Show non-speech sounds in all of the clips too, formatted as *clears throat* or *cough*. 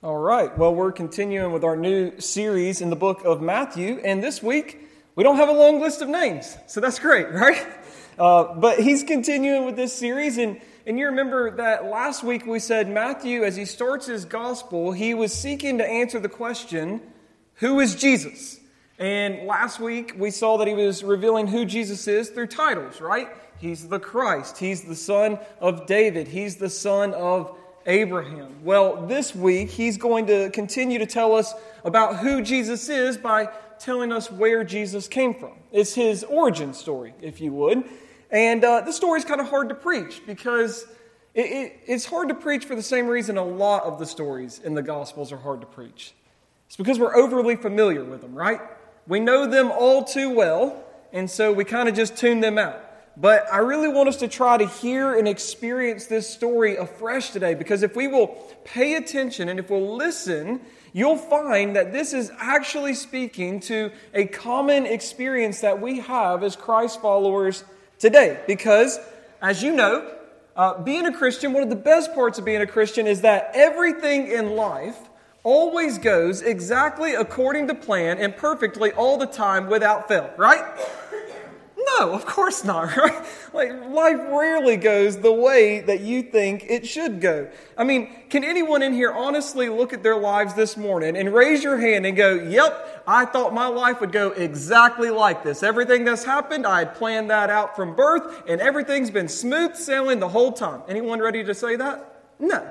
All right. Well, we're continuing with our new series in the book of Matthew, and this week we don't have a long list of names, so that's great, *laughs* right? Uh, but he's continuing with this series, and, and you remember that last week we said Matthew, as he starts his gospel, he was seeking to answer the question, Who is Jesus? And last week we saw that he was revealing who Jesus is through titles, right? He's the Christ, he's the son of David, he's the son of Abraham. Well, this week, he's going to continue to tell us about who Jesus is by telling us where Jesus came from. It's his origin story, if you would. And uh, the story is kind of hard to preach because it, it, it's hard to preach for the same reason a lot of the stories in the Gospels are hard to preach. It's because we're overly familiar with them, right? We know them all too well, and so we kind of just tune them out. But I really want us to try to hear and experience this story afresh today because if we will pay attention and if we'll listen, you'll find that this is actually speaking to a common experience that we have as Christ followers today. Because, as you know, uh, being a Christian, one of the best parts of being a Christian is that everything in life always goes exactly according to plan and perfectly all the time without fail, right? No, of course not? *laughs* Like, life rarely goes the way that you think it should go. I mean, can anyone in here honestly look at their lives this morning and raise your hand and go, Yep, I thought my life would go exactly like this. Everything that's happened, I had planned that out from birth, and everything's been smooth sailing the whole time. Anyone ready to say that? No.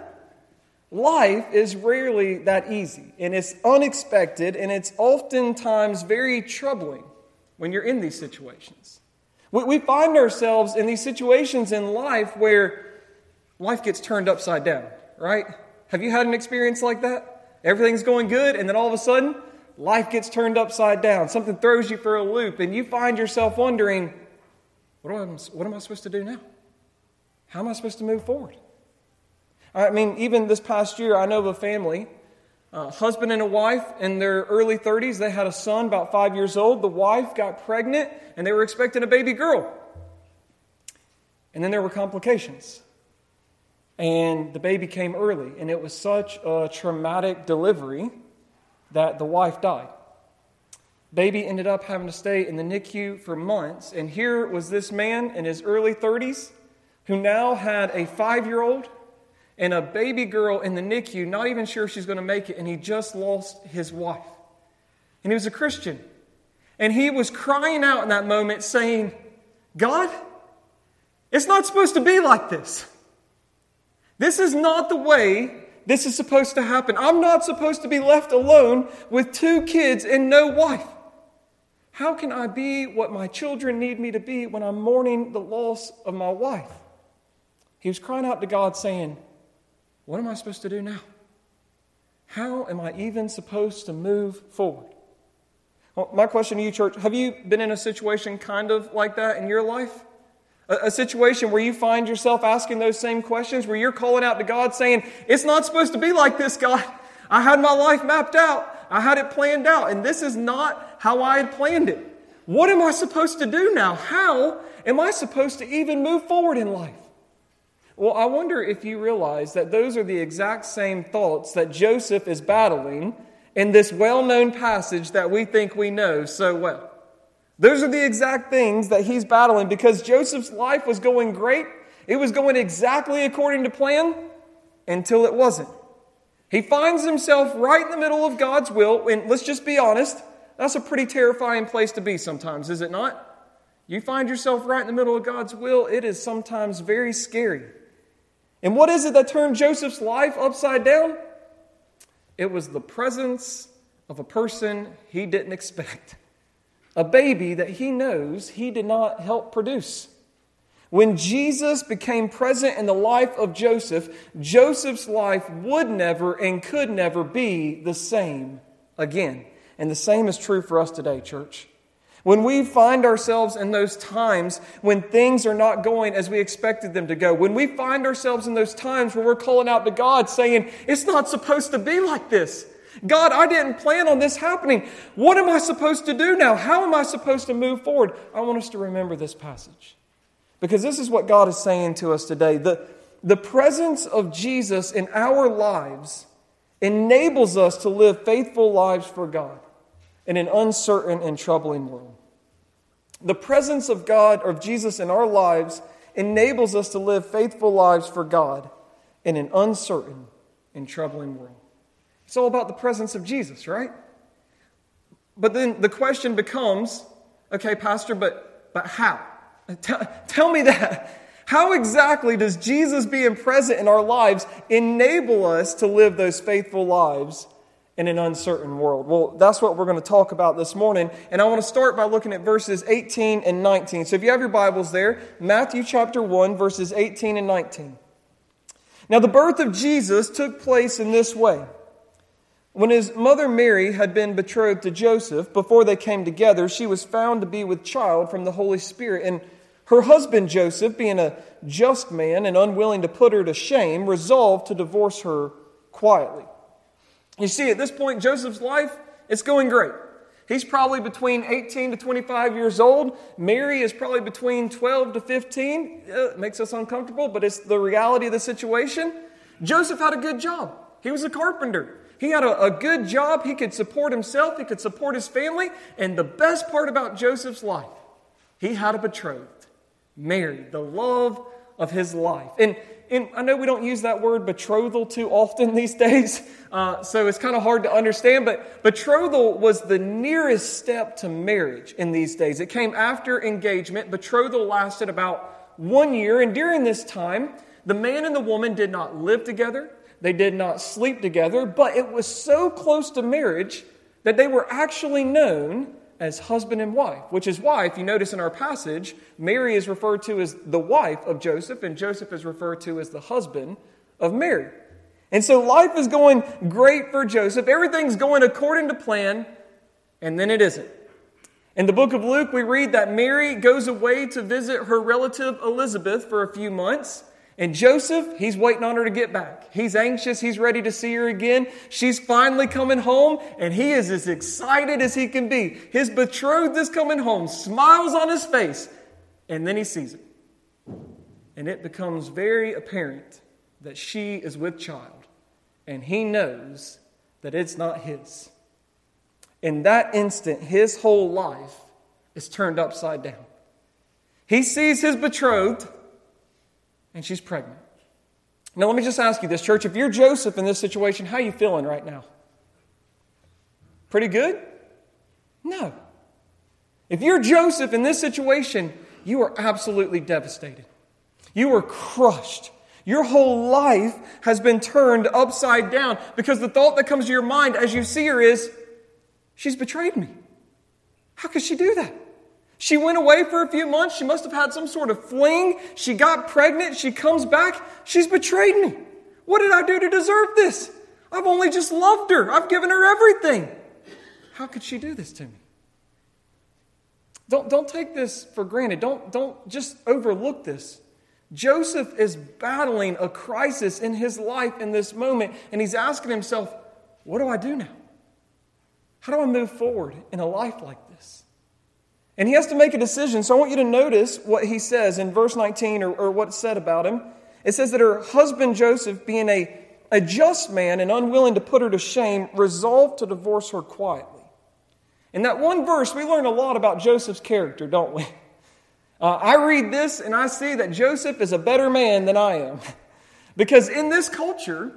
Life is rarely that easy, and it's unexpected, and it's oftentimes very troubling when you're in these situations. We find ourselves in these situations in life where life gets turned upside down, right? Have you had an experience like that? Everything's going good, and then all of a sudden, life gets turned upside down. Something throws you for a loop, and you find yourself wondering, what am I, what am I supposed to do now? How am I supposed to move forward? I mean, even this past year, I know of a family uh, husband and a wife in their early 30s. They had a son about five years old. The wife got pregnant and they were expecting a baby girl. And then there were complications. And the baby came early. And it was such a traumatic delivery that the wife died. Baby ended up having to stay in the NICU for months. And here was this man in his early 30s who now had a five year old and a baby girl in the NICU, not even sure she's going to make it, and he just lost his wife. And he was a Christian. And he was crying out in that moment, saying, God, it's not supposed to be like this. This is not the way this is supposed to happen. I'm not supposed to be left alone with two kids and no wife. How can I be what my children need me to be when I'm mourning the loss of my wife? He was crying out to God, saying, what am I supposed to do now? How am I even supposed to move forward? Well, my question to you, church have you been in a situation kind of like that in your life? A, a, situation where you find yourself asking those same questions, where you're calling out to God saying, It's not supposed to be like this, God. I had my life mapped out, I had it planned out, and this is not how I had planned it. What am I supposed to do now? How am I supposed to even move forward in life? Well, I wonder if you realize that those are the exact same thoughts that Joseph is battling in this well known passage that we think we know so well. Those are the exact things that he's battling because Joseph's life was going great. It was going exactly according to plan until it wasn't. He finds himself right in the middle of God's will, and let's just be honest, that's a pretty terrifying place to be sometimes, is it not? You find yourself right in the middle of God's will, it is sometimes very scary. And what is it that turned Joseph's life upside down? It was the presence of a person he didn't expect, a baby that he knows he did not help produce. When Jesus became present in the life of Joseph, Joseph's life would never and could never be the same again. And the same is true for us today, church. When we find ourselves in those times when things are not going as we expected them to go, when we find ourselves in those times where we're calling out to God saying, It's not supposed to be like this. God, I didn't plan on this happening. What am I supposed to do now? How am I supposed to move forward? I want us to remember this passage because this is what God is saying to us today. The, the presence of Jesus in our lives enables us to live faithful lives for God in an uncertain and troubling world. The presence of God, or of Jesus in our lives, enables us to live faithful lives for God in an uncertain and troubling world. It's all about the presence of Jesus, right? But then the question becomes okay, Pastor, but, but how? Tell, tell me that. How exactly does Jesus being present in our lives enable us to live those faithful lives in an uncertain world? Well, that's what we're going to talk about this morning. And I want to start by looking at verses 18 and 19. So if you have your Bibles there, Matthew chapter 1, verses 18 and 19. Now, the birth of Jesus took place in this way. When his mother Mary had been betrothed to Joseph, before they came together, she was found to be with child from the Holy Spirit. And her husband Joseph, being a just man and unwilling to put her to shame, resolved to divorce her quietly. You see, at this point, Joseph's life, it's going great. He's probably between 18 to 25 years old. Mary is probably between 12 to 15. It makes us uncomfortable, but it's the reality of the situation. Joseph had a good job. He was a carpenter. He had a, a, good job. He could support himself. He could support his family. And the best part about Joseph's life, he had a betrothed, Mary, the love of his life. And, and I know we don't use that word betrothal too often *laughs* these days, uh, so it's kind of hard to understand, but betrothal was the nearest step to marriage in these days. It came after engagement. Betrothal lasted about one year, and during this time, the man and the woman did not live together. They did not sleep together, but it was so close to marriage that they were actually known as husband and wife, which is why, if you notice in our passage, Mary is referred to as the wife of Joseph, and Joseph is referred to as the husband of Mary. And so life is going great for Joseph. Everything's going according to plan, and then it isn't. In the book of Luke, we read that Mary goes away to visit her relative Elizabeth for a few months. And Joseph, he's waiting on her to get back. He's anxious. He's ready to see her again. She's finally coming home, and he is as excited as he can be. His betrothed is coming home, smiles on his face, and then he sees it. And it becomes very apparent that she is with child, and he knows that it's not his. In that instant, his whole life is turned upside down. He sees his betrothed and she's pregnant. Now, let me just ask you this, church. If you're Joseph in this situation, how are you feeling right now? Pretty good? No. If you're Joseph in this situation, you are absolutely devastated. You are crushed. Your whole life has been turned upside down because the thought that comes to your mind as you see her is, she's betrayed me. How could she do that? She went away for a few months. She must have had some sort of fling. She got pregnant. She comes back. She's betrayed me. What did I do to deserve this? I've only just loved her. I've given her everything. How could she do this to me? Don't, don't take this for granted. Don't, don't just overlook this. Joseph is battling a crisis in his life in this moment, and he's asking himself, What do I do now? How do I move forward in a life like this? And he has to make a decision. So I want you to notice what he says in verse 19 or, or what's said about him. It says that her husband Joseph, being a, a just man and unwilling to put her to shame, resolved to divorce her quietly. In that one verse, we learn a lot about Joseph's character, don't we? *laughs* Uh, I read this and I see that Joseph is a better man than I am. *laughs* because in this culture,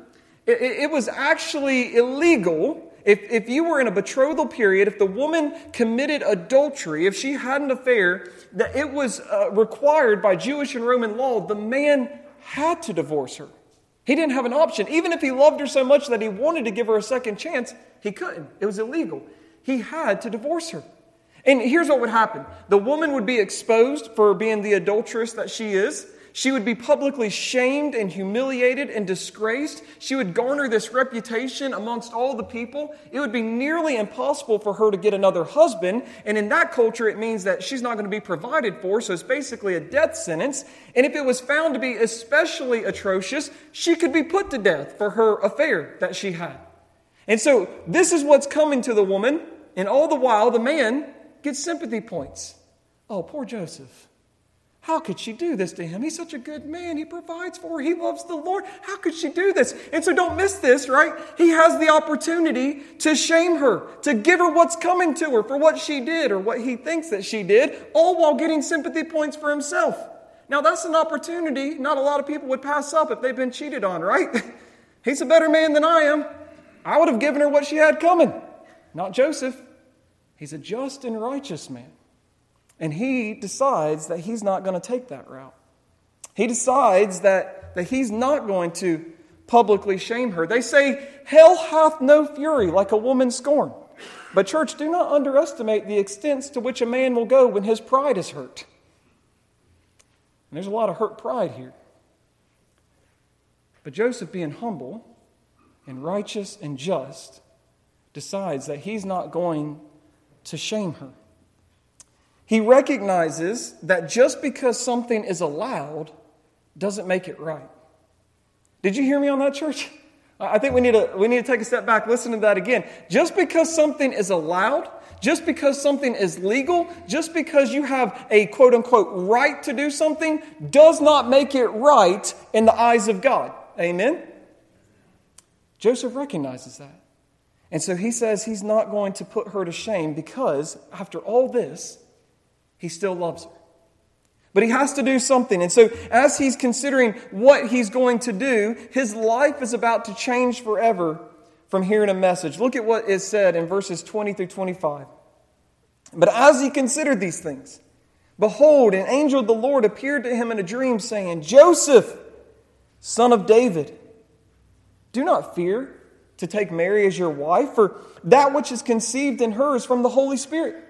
it, it was actually illegal if, if you were in a betrothal period, if the woman committed adultery, if she had an affair, that it was uh, required by Jewish and Roman law, the man had to divorce her. He didn't have an option. Even if he loved her so much that he wanted to give her a second chance, he couldn't. It was illegal. He had to divorce her. And here's what would happen the woman would be exposed for being the adulteress that she is. She would be publicly shamed and humiliated and disgraced. She would garner this reputation amongst all the people. It would be nearly impossible for her to get another husband. And in that culture, it means that she's not going to be provided for. So it's basically a death sentence. And if it was found to be especially atrocious, she could be put to death for her affair that she had. And so this is what's coming to the woman. And all the while, the man gets sympathy points. Oh, poor Joseph. How could she do this to him? He's such a good man. He provides for her. He loves the Lord. How could she do this? And so don't miss this, right? He has the opportunity to shame her, to give her what's coming to her for what she did or what he thinks that she did, all while getting sympathy points for himself. Now, that's an opportunity not a lot of people would pass up if they've been cheated on, right? *laughs* He's a better man than I am. I would have given her what she had coming. Not Joseph. He's a just and righteous man. And he decides that he's not going to take that route. He decides that, that he's not going to publicly shame her. They say, Hell hath no fury like a woman scorned. But, church, do not underestimate the extents to which a man will go when his pride is hurt. And there's a lot of hurt pride here. But Joseph, being humble and righteous and just, decides that he's not going to shame her. He recognizes that just because something is allowed doesn't make it right. Did you hear me on that, church? I think we need to, we need to take a step back, listen to that again. Just because something is allowed, just because something is legal, just because you have a quote unquote right to do something, does not make it right in the eyes of God. Amen? Joseph recognizes that. And so he says he's not going to put her to shame because after all this, he still loves her. But he has to do something. And so, as he's considering what he's going to do, his life is about to change forever from hearing a message. Look at what is said in verses 20 through 25. But as he considered these things, behold, an angel of the Lord appeared to him in a dream, saying, Joseph, son of David, do not fear to take Mary as your wife, for that which is conceived in her is from the Holy Spirit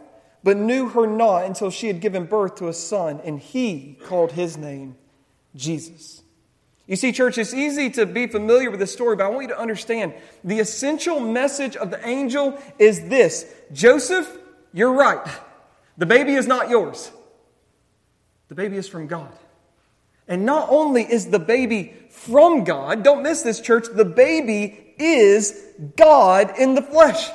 but knew her not until she had given birth to a son, and he called his name Jesus. You see, church, it's easy to be familiar with this story, but I want you to understand the essential message of the angel is this Joseph, you're right. The baby is not yours, the baby is from God. And not only is the baby from God, don't miss this, church, the baby is God in the flesh.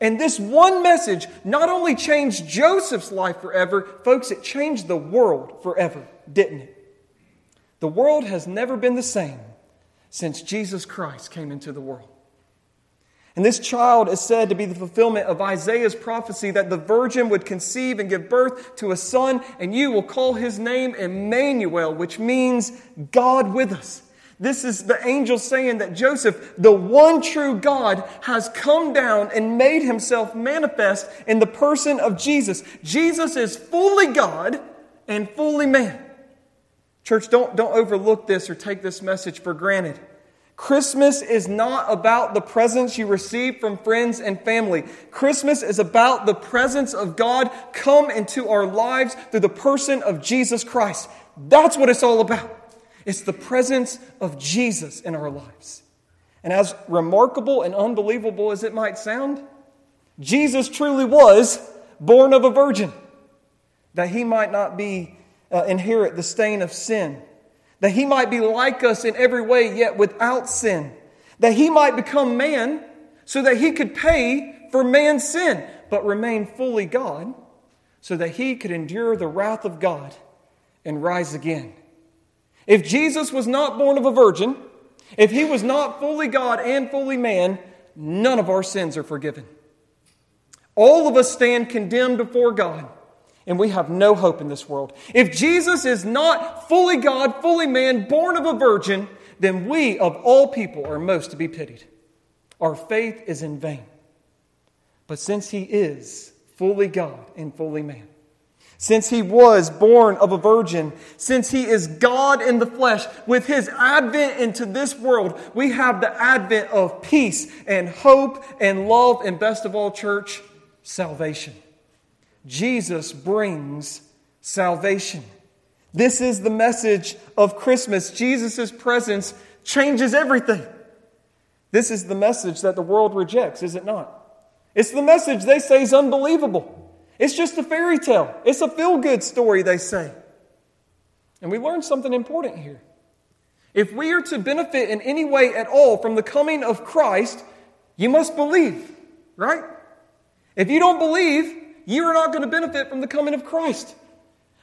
And this one message not only changed Joseph's life forever, folks, it changed the world forever, didn't it? The world has never been the same since Jesus Christ came into the world. And this child is said to be the fulfillment of Isaiah's prophecy that the virgin would conceive and give birth to a son, and you will call his name Emmanuel, which means God with us. This is the angel saying that Joseph, the one true God, has come down and made himself manifest in the person of Jesus. Jesus is fully God and fully man. Church, don't, don't overlook this or take this message for granted. Christmas is not about the presents you receive from friends and family. Christmas is about the presence of God come into our lives through the person of Jesus Christ. That's what it's all about. It's the presence of Jesus in our lives. And as remarkable and unbelievable as it might sound, Jesus truly was born of a virgin, that he might not be uh, inherit the stain of sin, that he might be like us in every way, yet without sin, that he might become man so that he could pay for man's sin, but remain fully God, so that he could endure the wrath of God and rise again. If Jesus was not born of a virgin, if he was not fully God and fully man, none of our sins are forgiven. All of us stand condemned before God, and we have no hope in this world. If Jesus is not fully God, fully man, born of a virgin, then we, of all people, are most to be pitied. Our faith is in vain. But since he is fully God and fully man, since he was born of a virgin, since he is God in the flesh, with his advent into this world, we have the advent of peace and hope and love, and best of all, church, salvation. Jesus brings salvation. This is the message of Christmas. Jesus' presence changes everything. This is the message that the world rejects, is it not? It's the message they say is unbelievable. It's just a fairy tale. It's a feel good story, they say. And we learn something important here. If we are to benefit in any way at all from the coming of Christ, you must believe, right? If you don't believe, you are not going to benefit from the coming of Christ.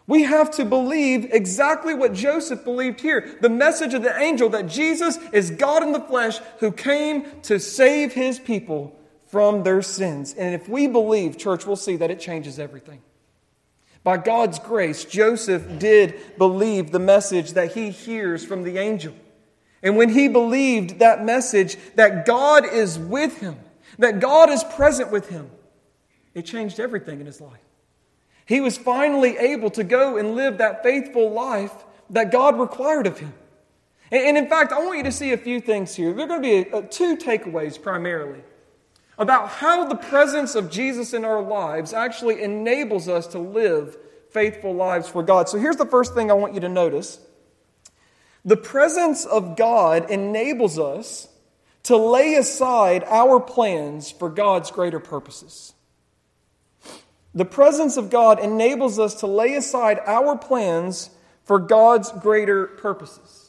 We have to believe exactly what Joseph believed here the message of the angel that Jesus is God in the flesh who came to save his people from their sins. And if we believe, church, we'll see that it changes everything. By God's grace, Joseph did believe the message that he hears from the angel. And when he believed that message, that God is with him, that God is present with him, it changed everything in his life. He was finally able to go and live that faithful life that God required of him. And, in fact, I want you to see a few things here. There are going to be uh, two takeaways primarily about how the presence of Jesus in our lives actually enables us to live faithful lives for God. So here's the first thing I want you to notice the presence of God enables us to lay aside our plans for God's greater purposes. The presence of God enables us to lay aside our plans for God's greater purposes.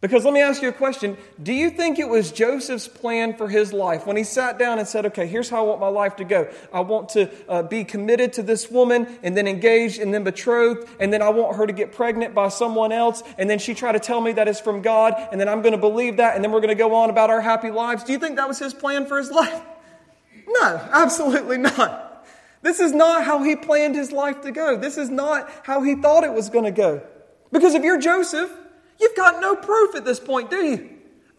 Because let me ask you a question. Do you think it was Joseph's plan for his life when he sat down and said, okay, here's how I want my life to go? I want to uh, be committed to this woman and then engaged and then betrothed and then I want her to get pregnant by someone else and then she try to tell me that it's from God and then I'm going to believe that and then we're going to go on about our happy lives. Do you think that was his plan for his life? *laughs* No, absolutely not. This is not how he planned his life to go. This is not how he thought it was going to go. Because if you're Joseph, You've got no proof at this point, do you?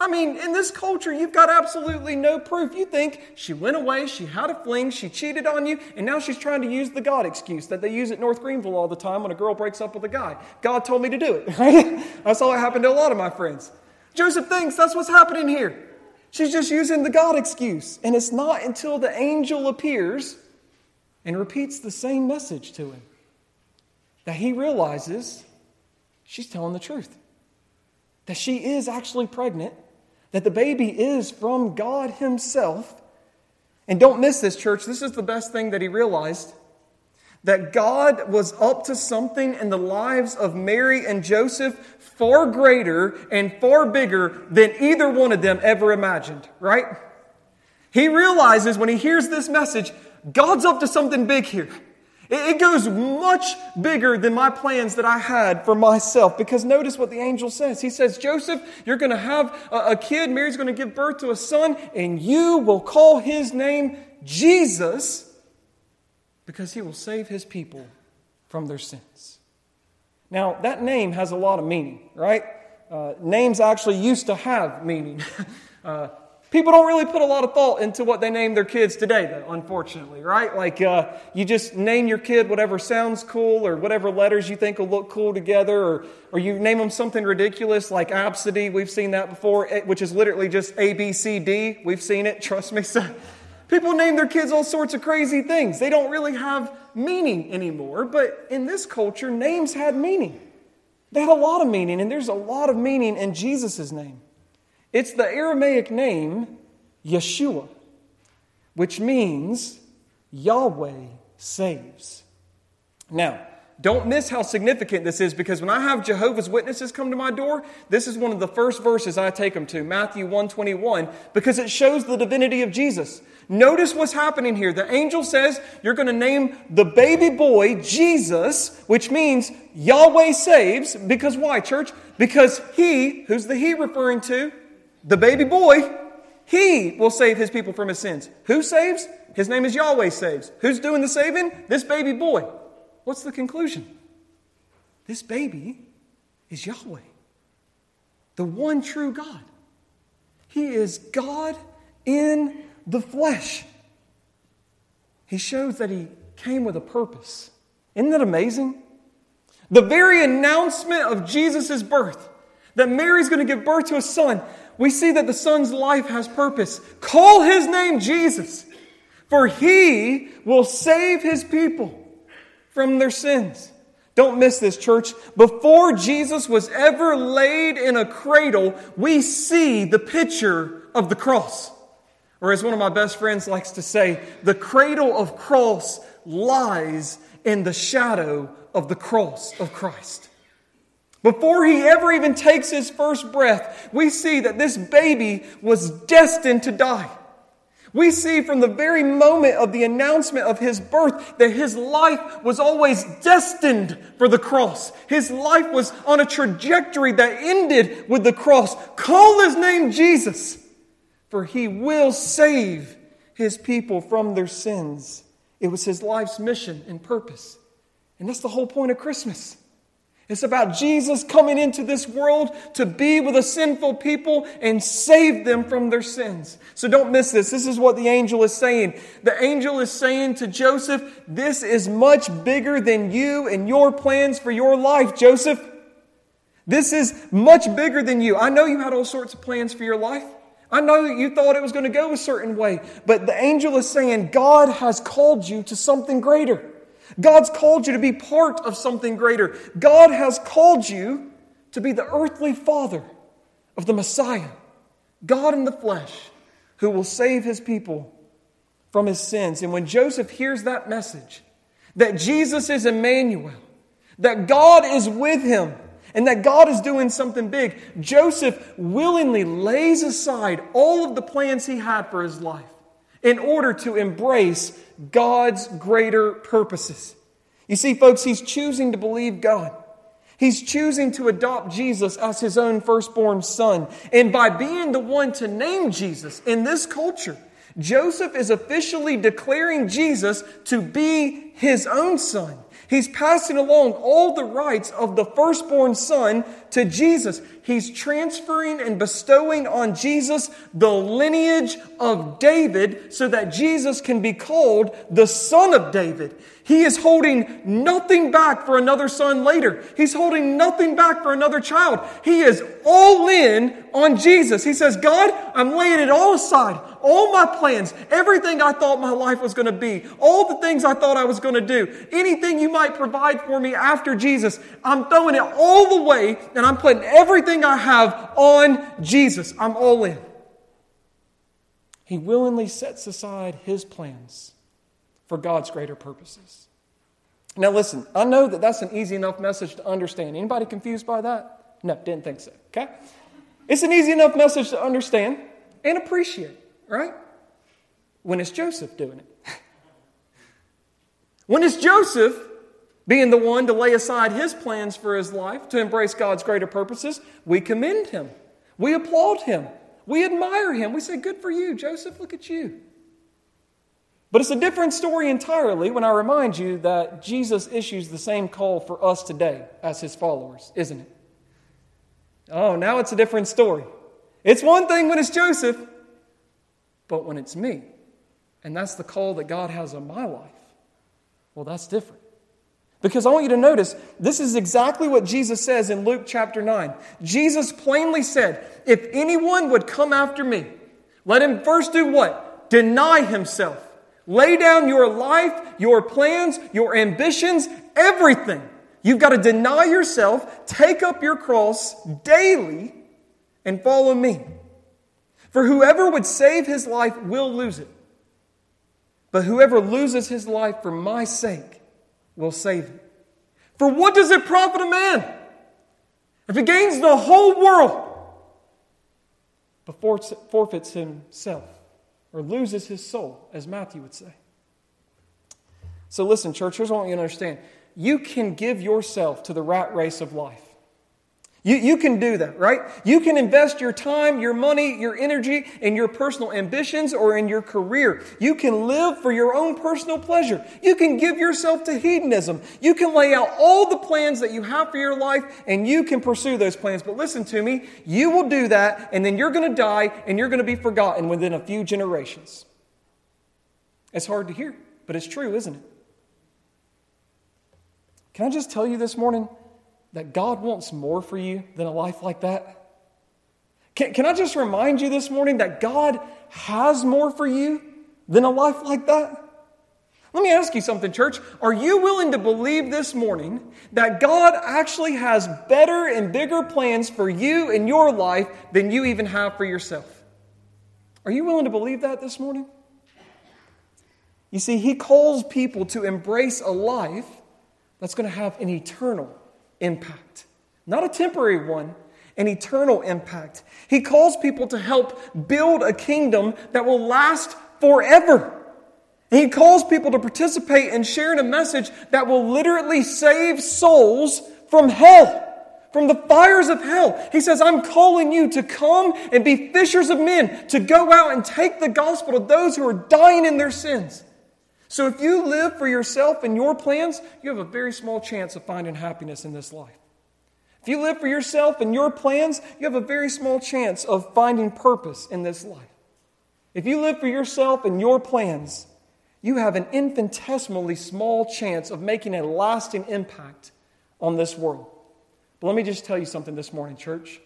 I mean, in this culture, you've got absolutely no proof. You think she went away, she had a fling, she cheated on you, and now she's trying to use the God excuse that they use at North Greenville all the time when a girl breaks up with a guy. God told me to do it, *laughs* right? I saw it happen to a lot of my friends. Joseph thinks that's what's happening here. She's just using the God excuse. And it's not until the angel appears and repeats the same message to him that he realizes she's telling the truth that she is actually pregnant, that the baby is from God Himself. And don't miss this, church. This is the best thing that he realized that God was up to something in the lives of Mary and Joseph far greater and far bigger than either one of them ever imagined, right? He realizes when he hears this message, God's up to something big here. It goes much bigger than my plans that I had for myself. Because notice what the angel says. He says, Joseph, you're going to have a kid. Mary's going to give birth to a son, and you will call his name Jesus because he will save his people from their sins. Now, that name has a lot of meaning, right? Uh, names actually used to have meaning. *laughs* uh, People don't really put a lot of thought into what they name their kids today, though, unfortunately, right? Like, uh, you just name your kid whatever sounds cool or whatever letters you think will look cool together, or, or you name them something ridiculous like Absidy. We've seen that before, eh, which is literally just A, B, C, D. We've seen it, *laughs* trust me. So, people name their kids all sorts of crazy things. They don't really have meaning anymore, but in this culture, names had meaning. They had a lot of meaning, and there's a lot of meaning in Jesus' name. It's the Aramaic name Yeshua, which means Yahweh saves. Now, don't miss how significant this is because when I have Jehovah's Witnesses come to my door, this is one of the first verses I take them to, Matthew 121, because it shows the divinity of Jesus. Notice what's happening here. The angel says you're going to name the baby boy Jesus, which means Yahweh saves. Because why, church? Because he, who's the he referring to? The baby boy, he will save his people from his sins. Who saves? His name is Yahweh saves. Who's doing the saving? This baby boy. What's the conclusion? This baby is Yahweh, the one true God. He is God in the flesh. He shows that he came with a purpose. Isn't that amazing? The very announcement of Jesus' birth, that Mary's going to give birth to a son, we see that the Son's life has purpose. Call his name Jesus, for he will save his people from their sins. Don't miss this, church. Before Jesus was ever laid in a cradle, we see the picture of the cross. Or as one of my best friends likes to say, the cradle of cross lies in the shadow of the cross of Christ. Before he ever even takes his first breath, we see that this baby was destined to die. We see from the very moment of the announcement of his birth that his life was always destined for the cross. His life was on a trajectory that ended with the cross. Call his name Jesus, for he will save his people from their sins. It was his life's mission and purpose. And that's the whole point of Christmas. It's about Jesus coming into this world to be with a sinful people and save them from their sins. So don't miss this. This is what the angel is saying. The angel is saying to Joseph, This is much bigger than you and your plans for your life, Joseph. This is much bigger than you. I know you had all sorts of plans for your life. I know you thought it was going to go a certain way, but the angel is saying God has called you to something greater. God's called you to be part of something greater. God has called you to be the earthly father of the Messiah, God in the flesh, who will save his people from his sins. And when Joseph hears that message, that Jesus is Emmanuel, that God is with him, and that God is doing something big, Joseph willingly lays aside all of the plans he had for his life in order to embrace God's greater purposes. You see, folks, he's choosing to believe God. He's choosing to adopt Jesus as his own firstborn son. And by being the one to name Jesus in this culture, Joseph is officially declaring Jesus to be his own son. He's passing along all the rights of the firstborn son to Jesus. He's transferring and bestowing on Jesus the lineage of David so that Jesus can be called the son of David. He is holding nothing back for another son later. He's holding nothing back for another child. He is all in on Jesus. He says, God, I'm laying it all aside. All my plans, everything I thought my life was going to be, all the things I thought I was going to do, anything you might provide for me after Jesus, I'm throwing it all the way and I'm putting everything I have on Jesus. I'm all in. He willingly sets aside his plans for God's greater purposes. Now listen, I know that that's an easy enough message to understand. Anybody confused by that? No, didn't think so. Okay? It's an easy enough message to understand and appreciate, right? When it's Joseph doing it. *laughs* when it's Joseph being the one to lay aside his plans for his life to embrace God's greater purposes, we commend him. We applaud him. We admire him. We say, Good for you, Joseph. Look at you. But it's a different story entirely when I remind you that Jesus issues the same call for us today as his followers, isn't it? Oh, now it's a different story. It's one thing when it's Joseph, but when it's me, and that's the call that God has on my life, well, that's different. Because I want you to notice, this is exactly what Jesus says in Luke chapter 9. Jesus plainly said, If anyone would come after me, let him first do what? Deny himself Lay down your life, your plans, your ambitions, everything. You've got to deny yourself, take up your cross daily, and follow me. For whoever would save his life will lose it. But whoever loses his life for my sake will save it. For what does it profit a man if he gains the whole world but forfeits himself? Or loses his soul, as Matthew would say. So, listen, church, here's what I want you to understand. You can give yourself to the rat race of life. You, you can do that, right? You can invest your time, your money, your energy in your personal ambitions or in your career. You can live for your own personal pleasure. You can give yourself to hedonism. You can lay out all the plans that you have for your life and you can pursue those plans. But listen to me, you will do that and then you're going to die and you're going to be forgotten within a few generations. It's hard to hear, but it's true, isn't it? Can I just tell you this morning? That God wants more for you than a life like that? Can, can I just remind you this morning that God has more for you than a life like that? Let me ask you something, church. Are you willing to believe this morning that God actually has better and bigger plans for you and your life than you even have for yourself? Are you willing to believe that this morning? You see, He calls people to embrace a life that's going to have an eternal impact, not a temporary one, an eternal impact. He calls people to help build a kingdom that will last forever. He calls people to participate in a message that will literally save souls from hell, from the fires of hell. He says, I'm calling you to come and be fishers of men, to go out and take the gospel to those who are dying in their sins. So if you live for yourself and your plans, you have a very small chance of finding happiness in this life. If you live for yourself and your plans, you have a very small chance of finding purpose in this life. If you live for yourself and your plans, you have an infinitesimally small chance of making a lasting impact on this world. But let me just tell you something this morning, church.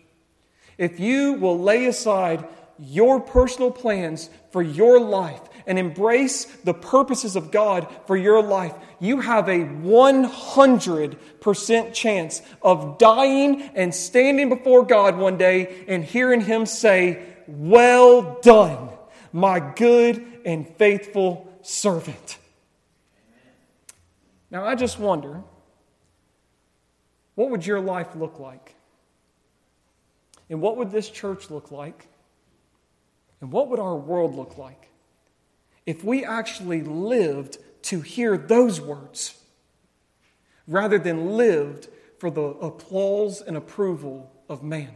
If you will lay aside your personal plans for your life and embrace the purposes of God for your life, you have a 100% chance of dying and standing before God one day and hearing Him say, Well done, my good and faithful servant. Now, I just wonder what would your life look like? And what would this church look like? And what would our world look like if we actually lived to hear those words rather than lived for the applause and approval of man?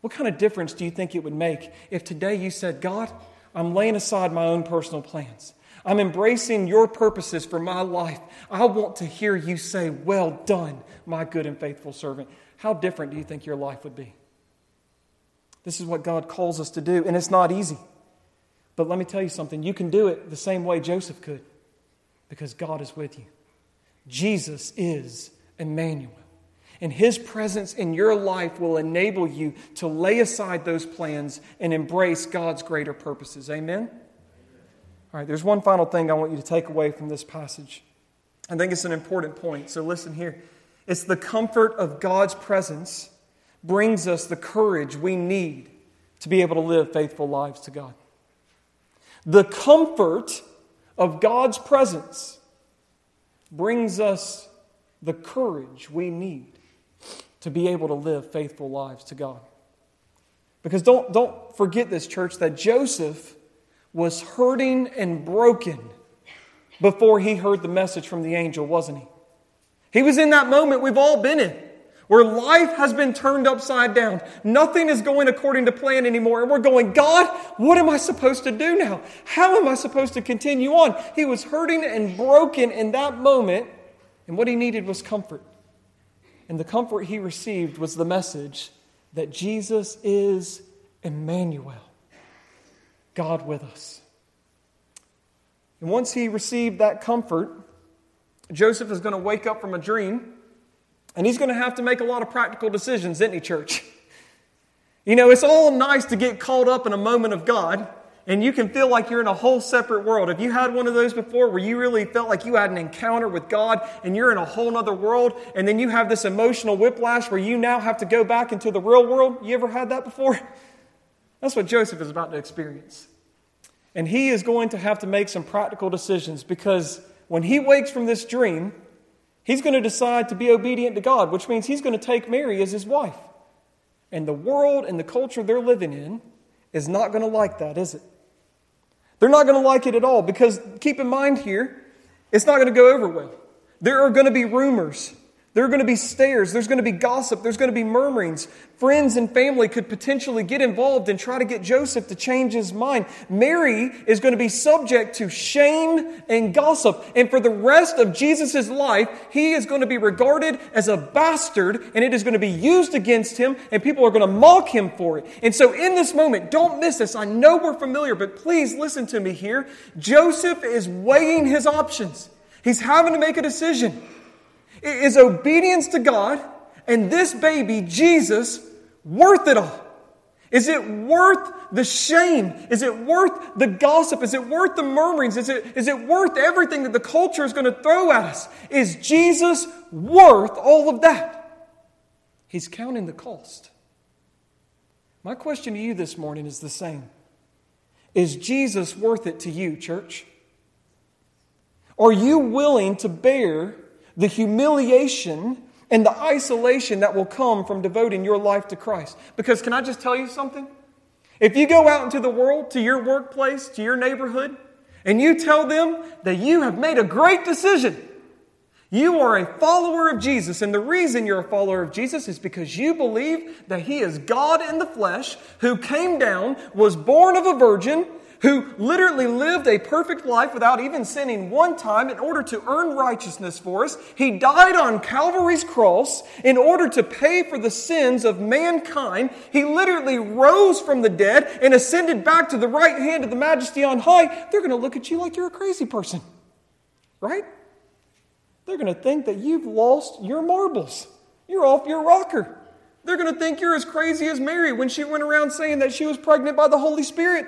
What kind of difference do you think it would make if today you said, God, I'm laying aside my own personal plans. I'm embracing your purposes for my life. I want to hear you say, Well done, my good and faithful servant. How different do you think your life would be? This is what God calls us to do, and it's not easy. But let me tell you something you can do it the same way Joseph could because God is with you. Jesus is Emmanuel. And His presence in your life will enable you to lay aside those plans and embrace God's greater purposes. Amen? All right, there's one final thing I want you to take away from this passage. I think it's an important point, so listen here. It's the comfort of God's presence brings us the courage we need to be able to live faithful lives to God. The comfort of God's presence brings us the courage we need to be able to live faithful lives to God. Because don't, don't forget this, church, that Joseph was hurting and broken before he heard the message from the angel, wasn't he? He was in that moment we've all been in, where life has been turned upside down. Nothing is going according to plan anymore. And we're going, God, what am I supposed to do now? How am I supposed to continue on? He was hurting and broken in that moment, and what he needed was comfort. And the comfort he received was the message that Jesus is Emmanuel, God with us. And once he received that comfort, Joseph is going to wake up from a dream and he's going to have to make a lot of practical decisions, isn't he, church? You know, it's all nice to get caught up in a moment of God, and you can feel like you're in a whole separate world. Have you had one of those before where you really felt like you had an encounter with God and you're in a whole other world, and then you have this emotional whiplash where you now have to go back into the real world? You ever had that before? That's what Joseph is about to experience. And he is going to have to make some practical decisions because when he wakes from this dream, he's going to decide to be obedient to God, which means he's going to take Mary as his wife. And the world and the culture they're living in is not going to like that, is it? They're not going to like it at all because keep in mind here, it's not going to go over well. There are going to be rumors. There are going to be stares. There's going to be gossip. There's going to be murmurings. Friends and family could potentially get involved and try to get Joseph to change his mind. Mary is going to be subject to shame and gossip. And for the rest of Jesus' life, he is going to be regarded as a bastard and it is going to be used against him and people are going to mock him for it. And so in this moment, don't miss this. I know we're familiar, but please listen to me here. Joseph is weighing his options. He's having to make a decision. Is obedience to God and this baby, Jesus, worth it all? Is it worth the shame? Is it worth the gossip? Is it worth the murmurings? Is it, is it worth everything that the culture is going to throw at us? Is Jesus worth all of that? He's counting the cost. My question to you this morning is the same Is Jesus worth it to you, church? Are you willing to bear the humiliation and the isolation that will come from devoting your life to Christ. Because can I just tell you something? If you go out into the world, to your workplace, to your neighborhood, and you tell them that you have made a great decision, you are a follower of Jesus, and the reason you're a follower of Jesus is because you believe that He is God in the flesh who came down, was born of a virgin, who literally lived a perfect life without even sinning one time in order to earn righteousness for us. He died on Calvary's cross in order to pay for the sins of mankind. He literally rose from the dead and ascended back to the right hand of the majesty on high. They're going to look at you like you're a crazy person, right? They're going to think that you've lost your marbles. You're off your rocker. They're going to think you're as crazy as Mary when she went around saying that she was pregnant by the Holy Spirit.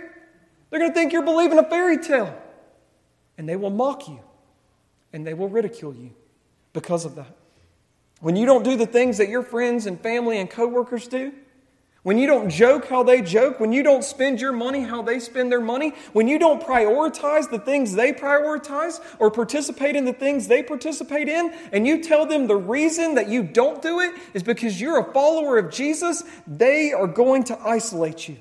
They're going to think you're believing a fairy tale. And they will mock you and they will ridicule you because of that. When you don't do the things that your friends and family and coworkers do, when you don't joke how they joke, when you don't spend your money how they spend their money, when you don't prioritize the things they prioritize or participate in the things they participate in, and you tell them the reason that you don't do it is because you're a follower of Jesus, they are going to isolate you.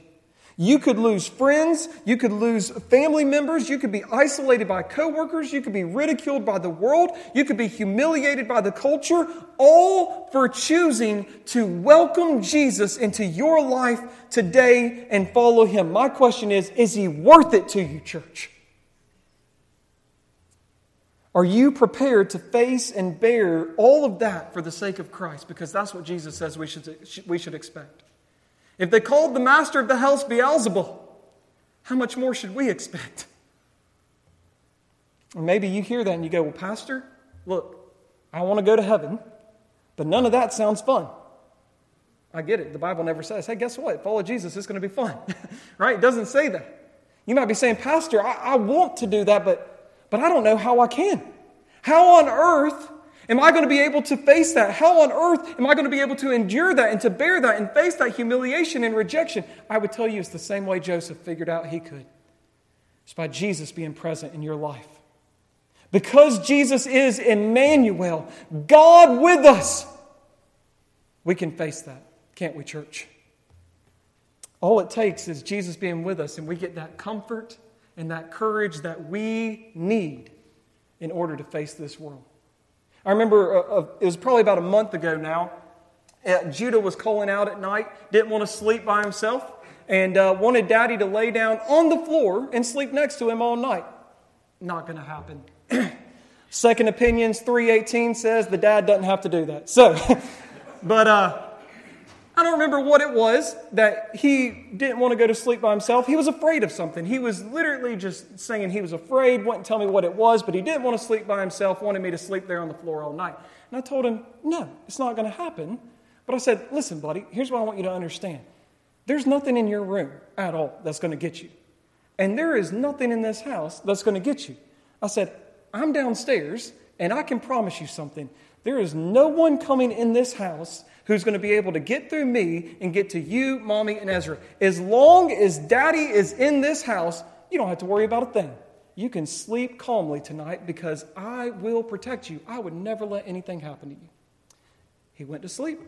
You could lose friends, you could lose family members, you could be isolated by coworkers, you could be ridiculed by the world, you could be humiliated by the culture, all for choosing to welcome Jesus into your life today and follow him. My question is is he worth it to you, church? Are you prepared to face and bear all of that for the sake of Christ? Because that's what Jesus says we should, we should expect. If they called the master of the house Beelzebul, how much more should we expect? Or maybe you hear that and you go, Well, Pastor, look, I want to go to heaven, but none of that sounds fun. I get it. The Bible never says, Hey, guess what? Follow Jesus, it's going to be fun. *laughs* right? It doesn't say that. You might be saying, Pastor, I, I want to do that, but, but I don't know how I can. How on earth Am I going to be able to face that? How on earth am I going to be able to endure that and to bear that and face that humiliation and rejection? I would tell you it's the same way Joseph figured out he could. It's by Jesus being present in your life. Because Jesus is Emmanuel, God with us, we can face that, can't we, church? All it takes is Jesus being with us, and we get that comfort and that courage that we need in order to face this world. I remember uh, uh, it was probably about a month ago now. Uh, Judah was calling out at night, didn't want to sleep by himself, and uh, wanted daddy to lay down on the floor and sleep next to him all night. Not going to happen. *clears throat* Second Opinions 318 says the dad doesn't have to do that. So, *laughs* but uh, I don't remember what it was that he didn't want to go to sleep by himself. He was afraid of something. He was literally just saying he was afraid, wouldn't tell me what it was, but he didn't want to sleep by himself, wanted me to sleep there on the floor all night. And I told him, no, it's not going to happen. But I said, listen, buddy, here's what I want you to understand. There's nothing in your room at all that's going to get you. And there is nothing in this house that's going to get you. I said, I'm downstairs, and I can promise you something. There is no one coming in this house who's going to be able to get through me and get to you, mommy, and Ezra. As long as daddy is in this house, you don't have to worry about a thing. You can sleep calmly tonight because I will protect you. I would never let anything happen to you. He went to sleep,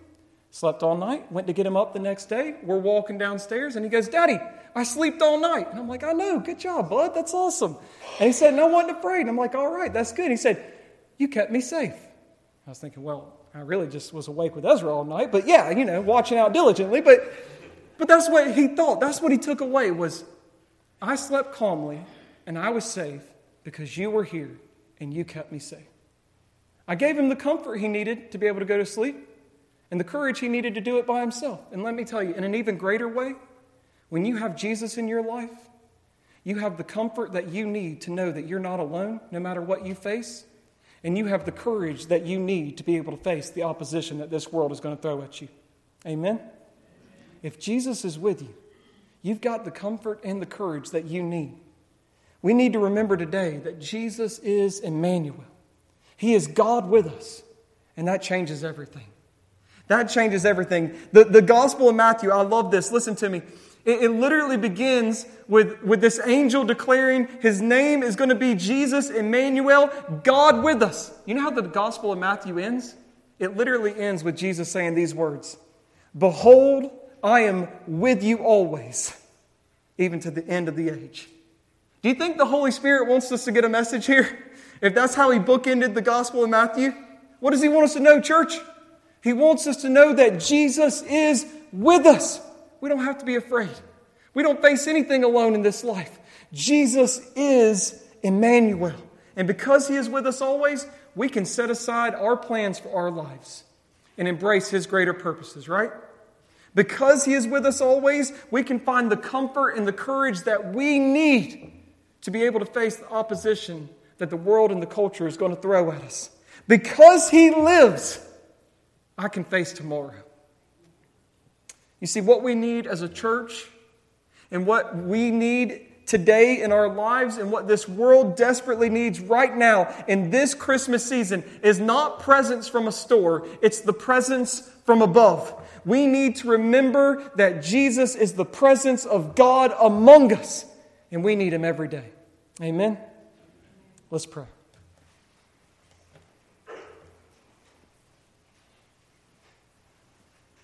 slept all night, went to get him up the next day. We're walking downstairs, and he goes, Daddy, I slept all night. And I'm like, I know, good job, bud, that's awesome. And he said, No, I wasn't afraid. And I'm like, All right, that's good. He said, You kept me safe. I was thinking, Well, I really just was awake with Ezra all night, but yeah, you know, watching out diligently. But, but that's what he thought. That's what he took away was, I slept calmly and I was safe because you were here and you kept me safe. I gave him the comfort he needed to be able to go to sleep and the courage he needed to do it by himself. And let me tell you, in an even greater way, when you have Jesus in your life, you have the comfort that you need to know that you're not alone no matter what you face and you have the courage that you need to be able to face the opposition that this world is going to throw at you. Amen? If Jesus is with you, you've got the comfort and the courage that you need. We need to remember today that Jesus is Emmanuel. He is God with us, and that changes everything. That changes everything. The, the Gospel of Matthew, I love this. Listen to me. It, it literally begins with, with this angel declaring his name is going to be Jesus, Emmanuel, God with us. You know how the Gospel of Matthew ends? It literally ends with Jesus saying these words Behold, I am with you always, even to the end of the age. Do you think the Holy Spirit wants us to get a message here? If that's how he bookended the Gospel of Matthew, what does he want us to know, church? He wants us to know that Jesus is with us. We don't have to be afraid. We don't face anything alone in this life. Jesus is Emmanuel. And because he is with us always, we can set aside our plans for our lives and embrace his greater purposes, right? Because he is with us always, we can find the comfort and the courage that we need to be able to face the opposition that the world and the culture is going to throw at us. Because he lives, I can face tomorrow. You see, what we need as a church and what we need today in our lives and what this world desperately needs right now in this Christmas season is not presents from a store, it's the presence from above. We need to remember that Jesus is the presence of God among us, and we need Him every day. Amen? Let's pray.